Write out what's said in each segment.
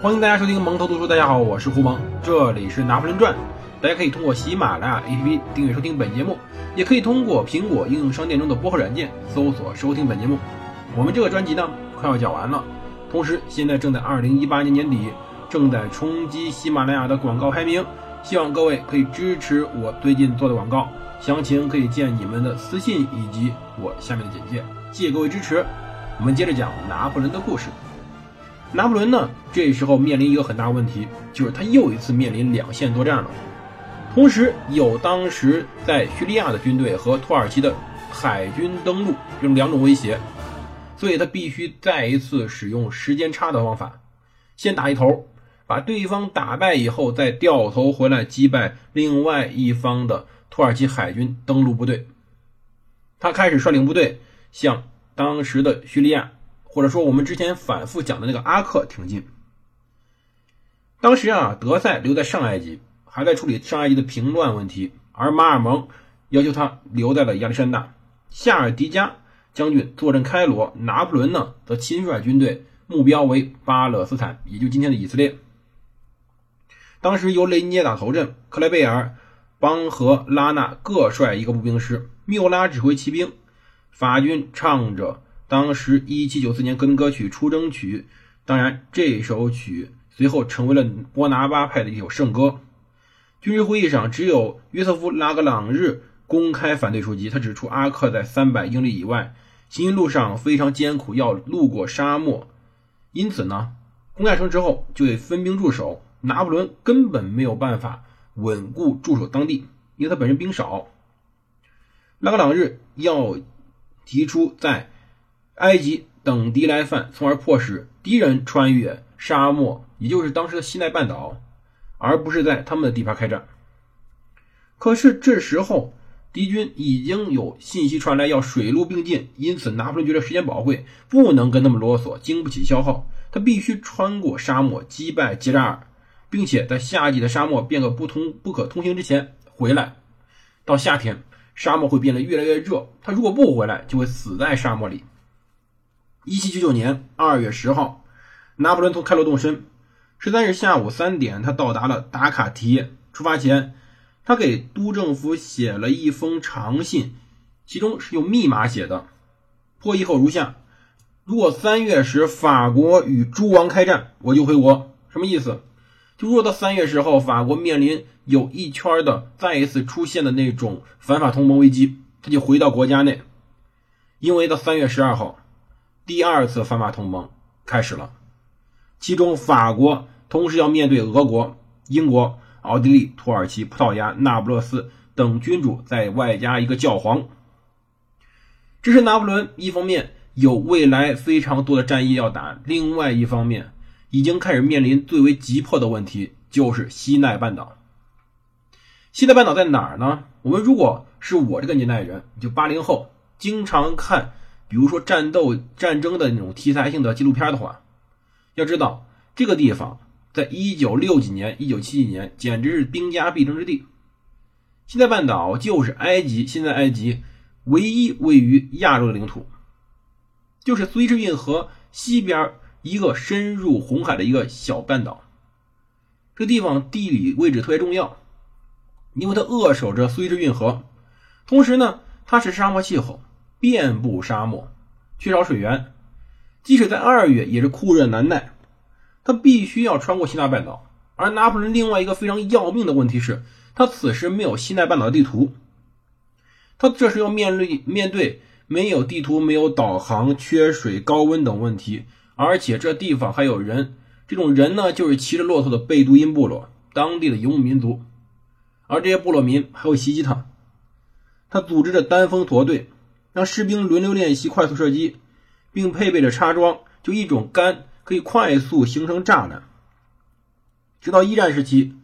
欢迎大家收听蒙头读书。大家好，我是胡蒙，这里是拿破仑传。大家可以通过喜马拉雅 APP 订阅收听本节目，也可以通过苹果应用商店中的播客软件搜索收听本节目。我们这个专辑呢，快要讲完了，同时现在正在二零一八年年底，正在冲击喜马拉雅的广告排名。希望各位可以支持我最近做的广告，详情可以见你们的私信以及我下面的简介。谢谢各位支持。我们接着讲拿破仑的故事。拿破仑呢，这时候面临一个很大问题，就是他又一次面临两线作战了。同时，有当时在叙利亚的军队和土耳其的海军登陆这种两种威胁，所以他必须再一次使用时间差的方法，先打一头，把对方打败以后，再掉头回来击败另外一方的土耳其海军登陆部队。他开始率领部队向当时的叙利亚。或者说，我们之前反复讲的那个阿克挺进。当时啊，德塞留在上埃及，还在处理上埃及的平乱问题，而马尔蒙要求他留在了亚历山大。夏尔迪加将军坐镇开罗，拿破仑呢则亲率军队，目标为巴勒斯坦，也就今天的以色列。当时由雷尼耶打头阵，克莱贝尔、邦和拉纳各率一个步兵师，缪拉指挥骑兵，法军唱着。当时，一七九四年革命歌曲《出征曲》，当然这首曲随后成为了波拿巴派的一首圣歌。军事会议上，只有约瑟夫·拉格朗日公开反对出击。他指出，阿克在三百英里以外，行军路上非常艰苦，要路过沙漠，因此呢，攻下城之后就得分兵驻守。拿破仑根本没有办法稳固驻守当地，因为他本身兵少。拉格朗日要提出在埃及等敌来犯，从而迫使敌人穿越沙漠，也就是当时的西奈半岛，而不是在他们的地盘开战。可是这时候敌军已经有信息传来要水陆并进，因此拿破仑觉得时间宝贵，不能跟他们啰嗦，经不起消耗，他必须穿过沙漠击败吉扎尔，并且在夏季的沙漠变个不通不可通行之前回来。到夏天，沙漠会变得越来越热，他如果不回来，就会死在沙漠里。一七九九年二月十号，拿破仑从开罗动身。十三日下午三点，他到达了达卡提。出发前，他给都政府写了一封长信，其中是用密码写的，破译后如下：如果三月时法国与诸王开战，我就回国。什么意思？就如果到三月时候，法国面临有一圈的再一次出现的那种反法同盟危机，他就回到国家内，因为到三月十二号。第二次反法同盟开始了，其中法国同时要面对俄国、英国、奥地利、土耳其、葡萄牙、那不勒斯等君主，再外加一个教皇。这是拿破仑一方面有未来非常多的战役要打，另外一方面已经开始面临最为急迫的问题，就是西奈半岛。西奈半岛在哪儿呢？我们如果是我这个年代人，就八零后，经常看。比如说战斗、战争的那种题材性的纪录片的话，要知道这个地方在一九六几年、一九七几年简直是兵家必争之地。西奈半岛就是埃及现在埃及唯一位于亚洲的领土，就是苏伊士运河西边一个深入红海的一个小半岛。这地方地理位置特别重要，因为它扼守着苏伊士运河，同时呢，它是沙漠气候。遍布沙漠，缺少水源，即使在二月也是酷热难耐。他必须要穿过西奈半岛，而拿破仑另外一个非常要命的问题是，他此时没有西奈半岛的地图。他这时要面对面对没有地图、没有导航、缺水、高温等问题，而且这地方还有人，这种人呢就是骑着骆驼的贝都因部落，当地的游牧民族，而这些部落民还会袭击他。他组织着单峰驼队。让士兵轮流练习快速射击，并配备着插装，就一种杆可以快速形成栅栏。直到一战时期，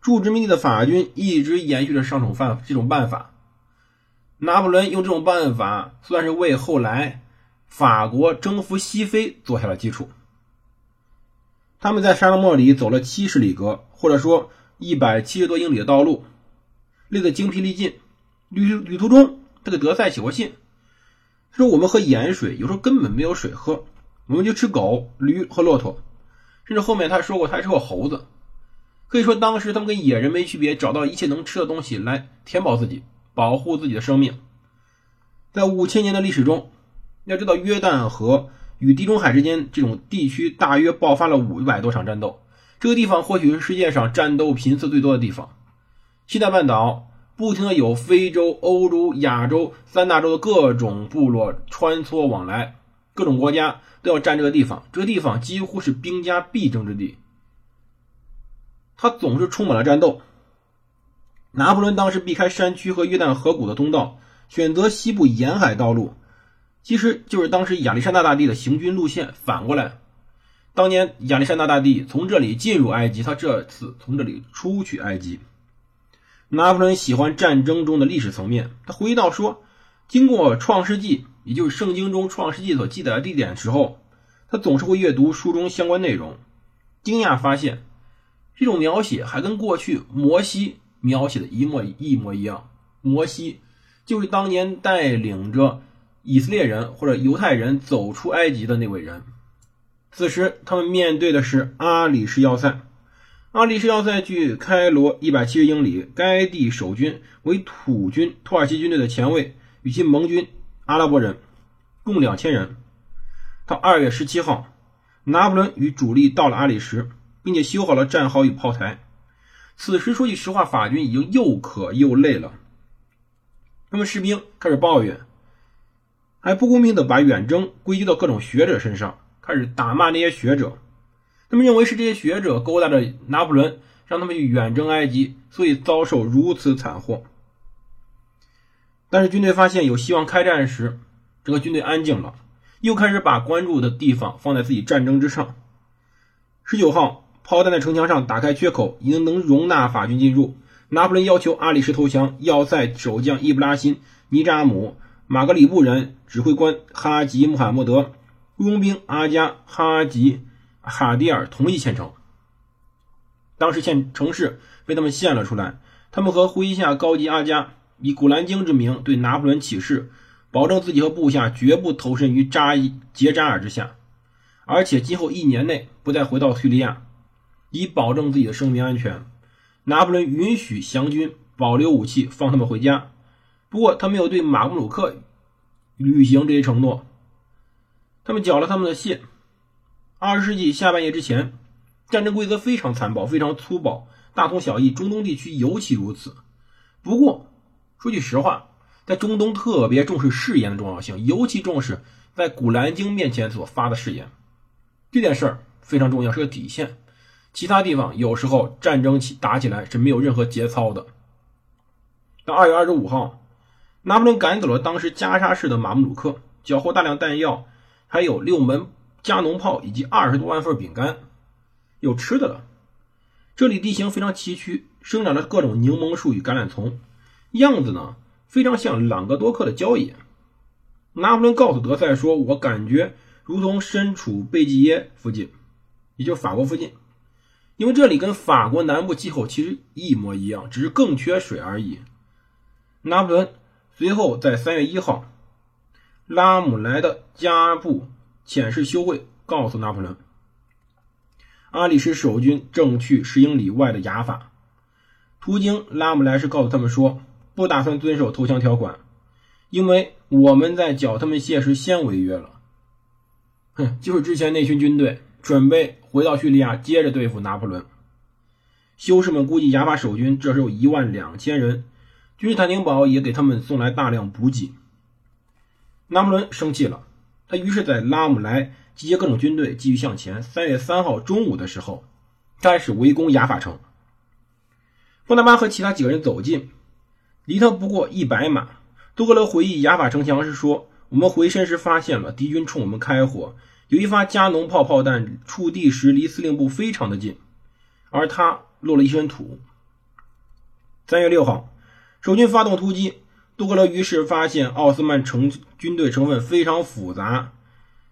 驻殖民地的法军一直延续着上种办这种办法。拿破仑用这种办法，算是为后来法国征服西非做下了基础。他们在沙漠里走了七十里格，或者说一百七十多英里的道路，累得精疲力尽。旅旅途中，他给德赛写过信。说我们喝盐水，有时候根本没有水喝，我们就吃狗、驴和骆驼。甚至后面他说过他还是个猴子。可以说，当时他们跟野人没区别，找到一切能吃的东西来填饱自己，保护自己的生命。在五千年的历史中，要知道约旦河与地中海之间这种地区大约爆发了五百多场战斗。这个地方或许是世界上战斗频次最多的地方。西奈半岛不停的有非洲、欧洲、亚洲三大洲的各种部落穿梭往来，各种国家都要占这个地方。这个地方几乎是兵家必争之地。它总是充满了战斗。拿破仑当时避开山区和约旦河谷的通道，选择西部沿海道路，其实就是当时亚历山大大帝的行军路线。反过来，当年亚历山大大帝从这里进入埃及，他这次从这里出去埃及。拿破仑喜欢战争中的历史层面，他回忆到说，经过《创世纪》，也就是圣经中《创世纪》所记载的地点的时候，他总是会阅读书中相关内容，惊讶发现。这种描写还跟过去摩西描写的一模一模一样。摩西就是当年带领着以色列人或者犹太人走出埃及的那位人。此时他们面对的是阿里士要塞。阿里什要塞距开罗一百七十英里，该地守军为土军土耳其军队的前卫与其盟军阿拉伯人，共两千人。到二月十七号，拿破仑与主力到了阿里什。并且修好了战壕与炮台。此时说句实话，法军已经又渴又累了。那么士兵开始抱怨，还不公平的把远征归结到各种学者身上，开始打骂那些学者。他们认为是这些学者勾搭着拿破仑，让他们去远征埃及，所以遭受如此惨祸。但是军队发现有希望开战时，整个军队安静了，又开始把关注的地方放在自己战争之上。十九号。炮弹在城墙上打开缺口，已经能容纳法军进入。拿破仑要求阿里什投降，要塞守将伊布拉辛、尼扎姆、马格里布人指挥官哈吉穆罕默德、雇佣兵阿加、哈吉、哈迪尔同意献城。当时县城市被他们献了出来，他们和麾下高级阿加以古兰经之名对拿破仑起誓，保证自己和部下绝不投身于扎伊杰扎尔之下，而且今后一年内不再回到叙利亚。以保证自己的生命安全，拿破仑允许降军保留武器，放他们回家。不过，他没有对马布鲁克履行这些承诺。他们缴了他们的械。二十世纪下半叶之前，战争规则非常残暴，非常粗暴，大同小异。中东地区尤其如此。不过，说句实话，在中东特别重视誓言的重要性，尤其重视在《古兰经》面前所发的誓言。这件事儿非常重要，是个底线。其他地方有时候战争起打起来是没有任何节操的。到二月二十五号，拿破仑赶走了当时加沙市的马穆鲁克，缴获大量弹药，还有六门加农炮以及二十多万份饼干，有吃的了。这里地形非常崎岖，生长着各种柠檬树与橄榄丛，样子呢非常像朗格多克的郊野。拿破仑告诉德赛说：“我感觉如同身处贝济耶附近，也就是法国附近。”因为这里跟法国南部气候其实一模一样，只是更缺水而已。拿破仑随后在三月一号，拉姆莱的加布遣使休会，告诉拿破仑，阿里什守军正去十英里外的雅法。途经拉姆莱时，告诉他们说，不打算遵守投降条款，因为我们在缴他们械时先违约了。哼，就是之前那群军队。准备回到叙利亚，接着对付拿破仑。修士们估计雅法守军这时有一万两千人，君士坦丁堡也给他们送来大量补给。拿破仑生气了，他于是在拉姆莱集结各种军队，继续向前。三月三号中午的时候，开始围攻雅法城。波拿巴和其他几个人走近，离他不过一百码。多格勒回忆雅法城墙时说：“我们回身时发现了敌军冲我们开火。”有一发加农炮炮弹触地时离司令部非常的近，而他落了一身土。三月六号，守军发动突击，杜格勒于是发现奥斯曼成军队成分非常复杂，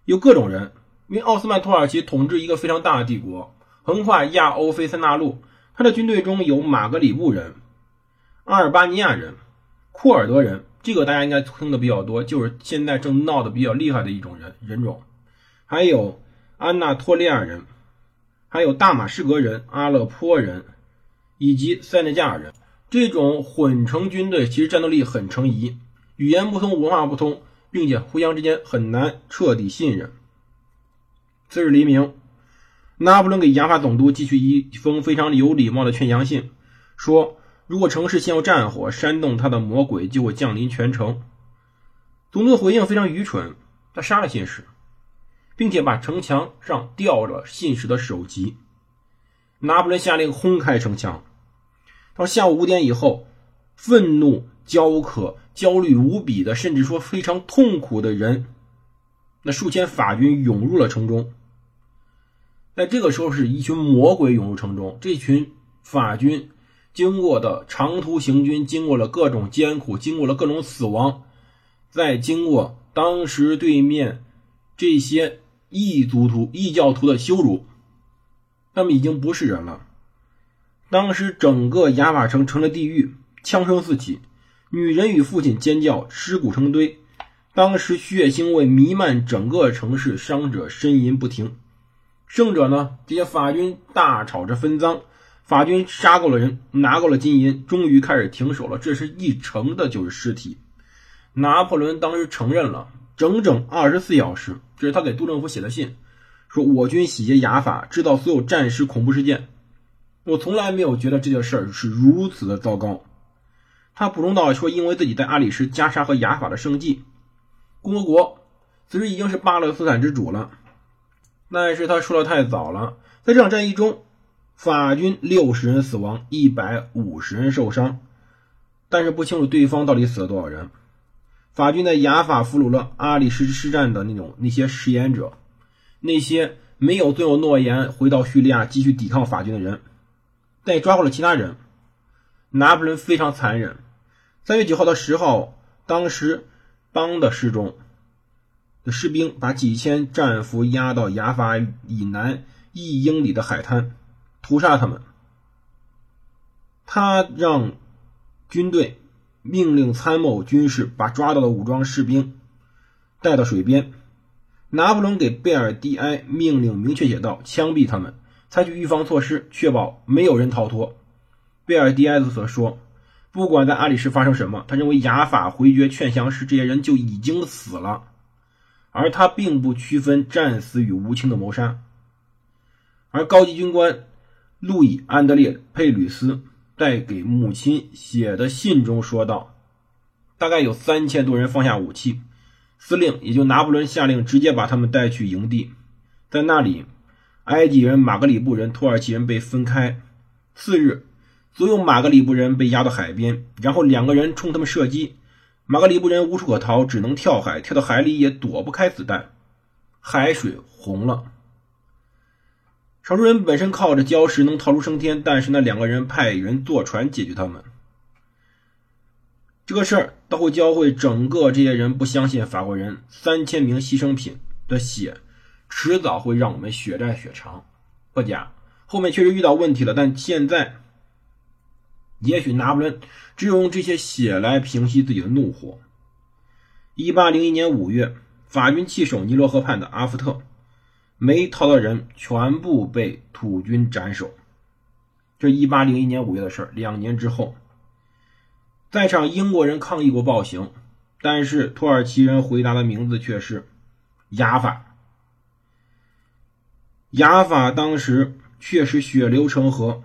有各种人。因为奥斯曼土耳其统治一个非常大的帝国，横跨亚欧非三大陆，他的军队中有马格里布人、阿尔巴尼亚人、库尔德人，这个大家应该听的比较多，就是现在正闹得比较厉害的一种人人种。还有安纳托利亚人，还有大马士革人、阿勒颇人以及塞内加尔人。这种混成军队其实战斗力很成疑，语言不通，文化不通，并且互相之间很难彻底信任。次日黎明，拿破仑给雅法总督寄去一封非常有礼貌的劝降信，说如果城市陷入战火，煽动他的魔鬼就会降临全城。总督回应非常愚蠢，他杀了信使，并且把城墙上吊着信使的首级。拿破仑下令轰开城墙。到下午五点以后，愤怒、焦渴、焦虑无比的，甚至说非常痛苦的人，那数千法军涌入了城中。在这个时候，是一群魔鬼涌入城中。这群法军经过的长途行军，经过了各种艰苦，经过了各种死亡，再经过当时对面这些异族徒、异教徒的羞辱，他们已经不是人了。当时整个雅瓦城成了地狱，枪声四起，女人与父亲尖叫，尸骨成堆。当时血腥味弥漫整个城市，伤者呻吟不停。胜者呢？这些法军大吵着分赃，法军杀够了人，拿够了金银，终于开始停手了。这是一城的就是尸体。拿破仑当时承认了，整整二十四小时，这是他给杜政府写的信，说我军洗劫雅法，制造所有战时恐怖事件。我从来没有觉得这件事儿是如此的糟糕。他补充到说，因为自己在阿里什、加沙和雅法的胜迹，共和国此时已经是巴勒斯坦之主了。但是他说的太早了。在这场战役中，法军六十人死亡，一百五十人受伤，但是不清楚对方到底死了多少人。法军在雅法俘虏了阿里什施战的那种那些食言者，那些没有遵守诺言回到叙利亚继续抵抗法军的人。但也抓获了其他人。拿破仑非常残忍。三月九号到十号，当时邦的失中的士兵把几千战俘押到雅法以南一英里的海滩，屠杀他们。他让军队命令参谋军士把抓到的武装士兵带到水边。拿破仑给贝尔蒂埃命令明确写道：枪毙他们。采取预防措施，确保没有人逃脱。贝尔迪埃斯所说：“不管在阿里什发生什么，他认为雅法回绝劝降时，这些人就已经死了，而他并不区分战死与无情的谋杀。”而高级军官路易·安德烈·佩吕斯在给母亲写的信中说道：“大概有三千多人放下武器，司令也就拿破仑下令直接把他们带去营地，在那里。”埃及人、马格里布人、土耳其人被分开。次日，所有马格里布人被押到海边，然后两个人冲他们射击。马格里布人无处可逃，只能跳海，跳到海里也躲不开子弹。海水红了。少数人本身靠着礁石能逃出升天，但是那两个人派人坐船解决他们。这个事儿都会教会整个这些人不相信法国人。三千名牺牲品的血。迟早会让我们血债血偿，不假。后面确实遇到问题了，但现在，也许拿破仑只有用这些血来平息自己的怒火。一八零一年五月，法军弃守尼罗河畔的阿夫特，没逃的人全部被土军斩首。这一八零一年五月的事两年之后，在场英国人抗议过暴行，但是土耳其人回答的名字却是雅法。雅法当时确实血流成河，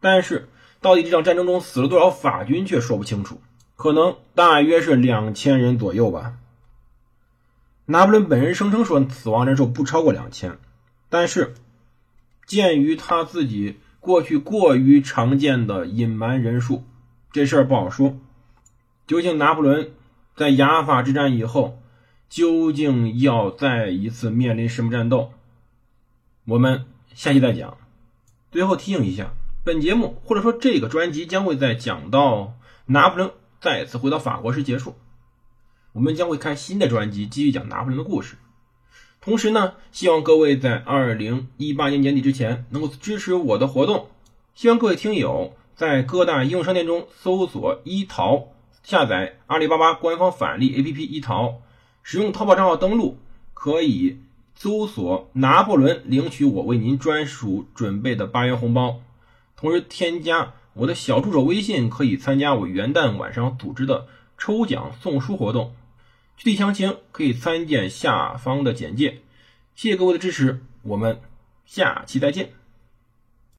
但是到底这场战争中死了多少法军却说不清楚，可能大约是两千人左右吧。拿破仑本人声称说死亡人数不超过两千，但是鉴于他自己过去过于常见的隐瞒人数，这事儿不好说。究竟拿破仑在雅法之战以后，究竟要再一次面临什么战斗？我们下期再讲。最后提醒一下，本节目或者说这个专辑将会在讲到拿破仑再次回到法国时结束。我们将会开新的专辑，继续讲拿破仑的故事。同时呢，希望各位在二零一八年年底之前能够支持我的活动。希望各位听友在各大应用商店中搜索“一淘”，下载阿里巴巴官方返利 APP“ 一淘”，使用淘宝账号登录，可以。搜索“拿破仑”领取我为您专属准备的八元红包，同时添加我的小助手微信，可以参加我元旦晚上组织的抽奖送书活动。具体详情可以参见下方的简介。谢谢各位的支持，我们下期再见。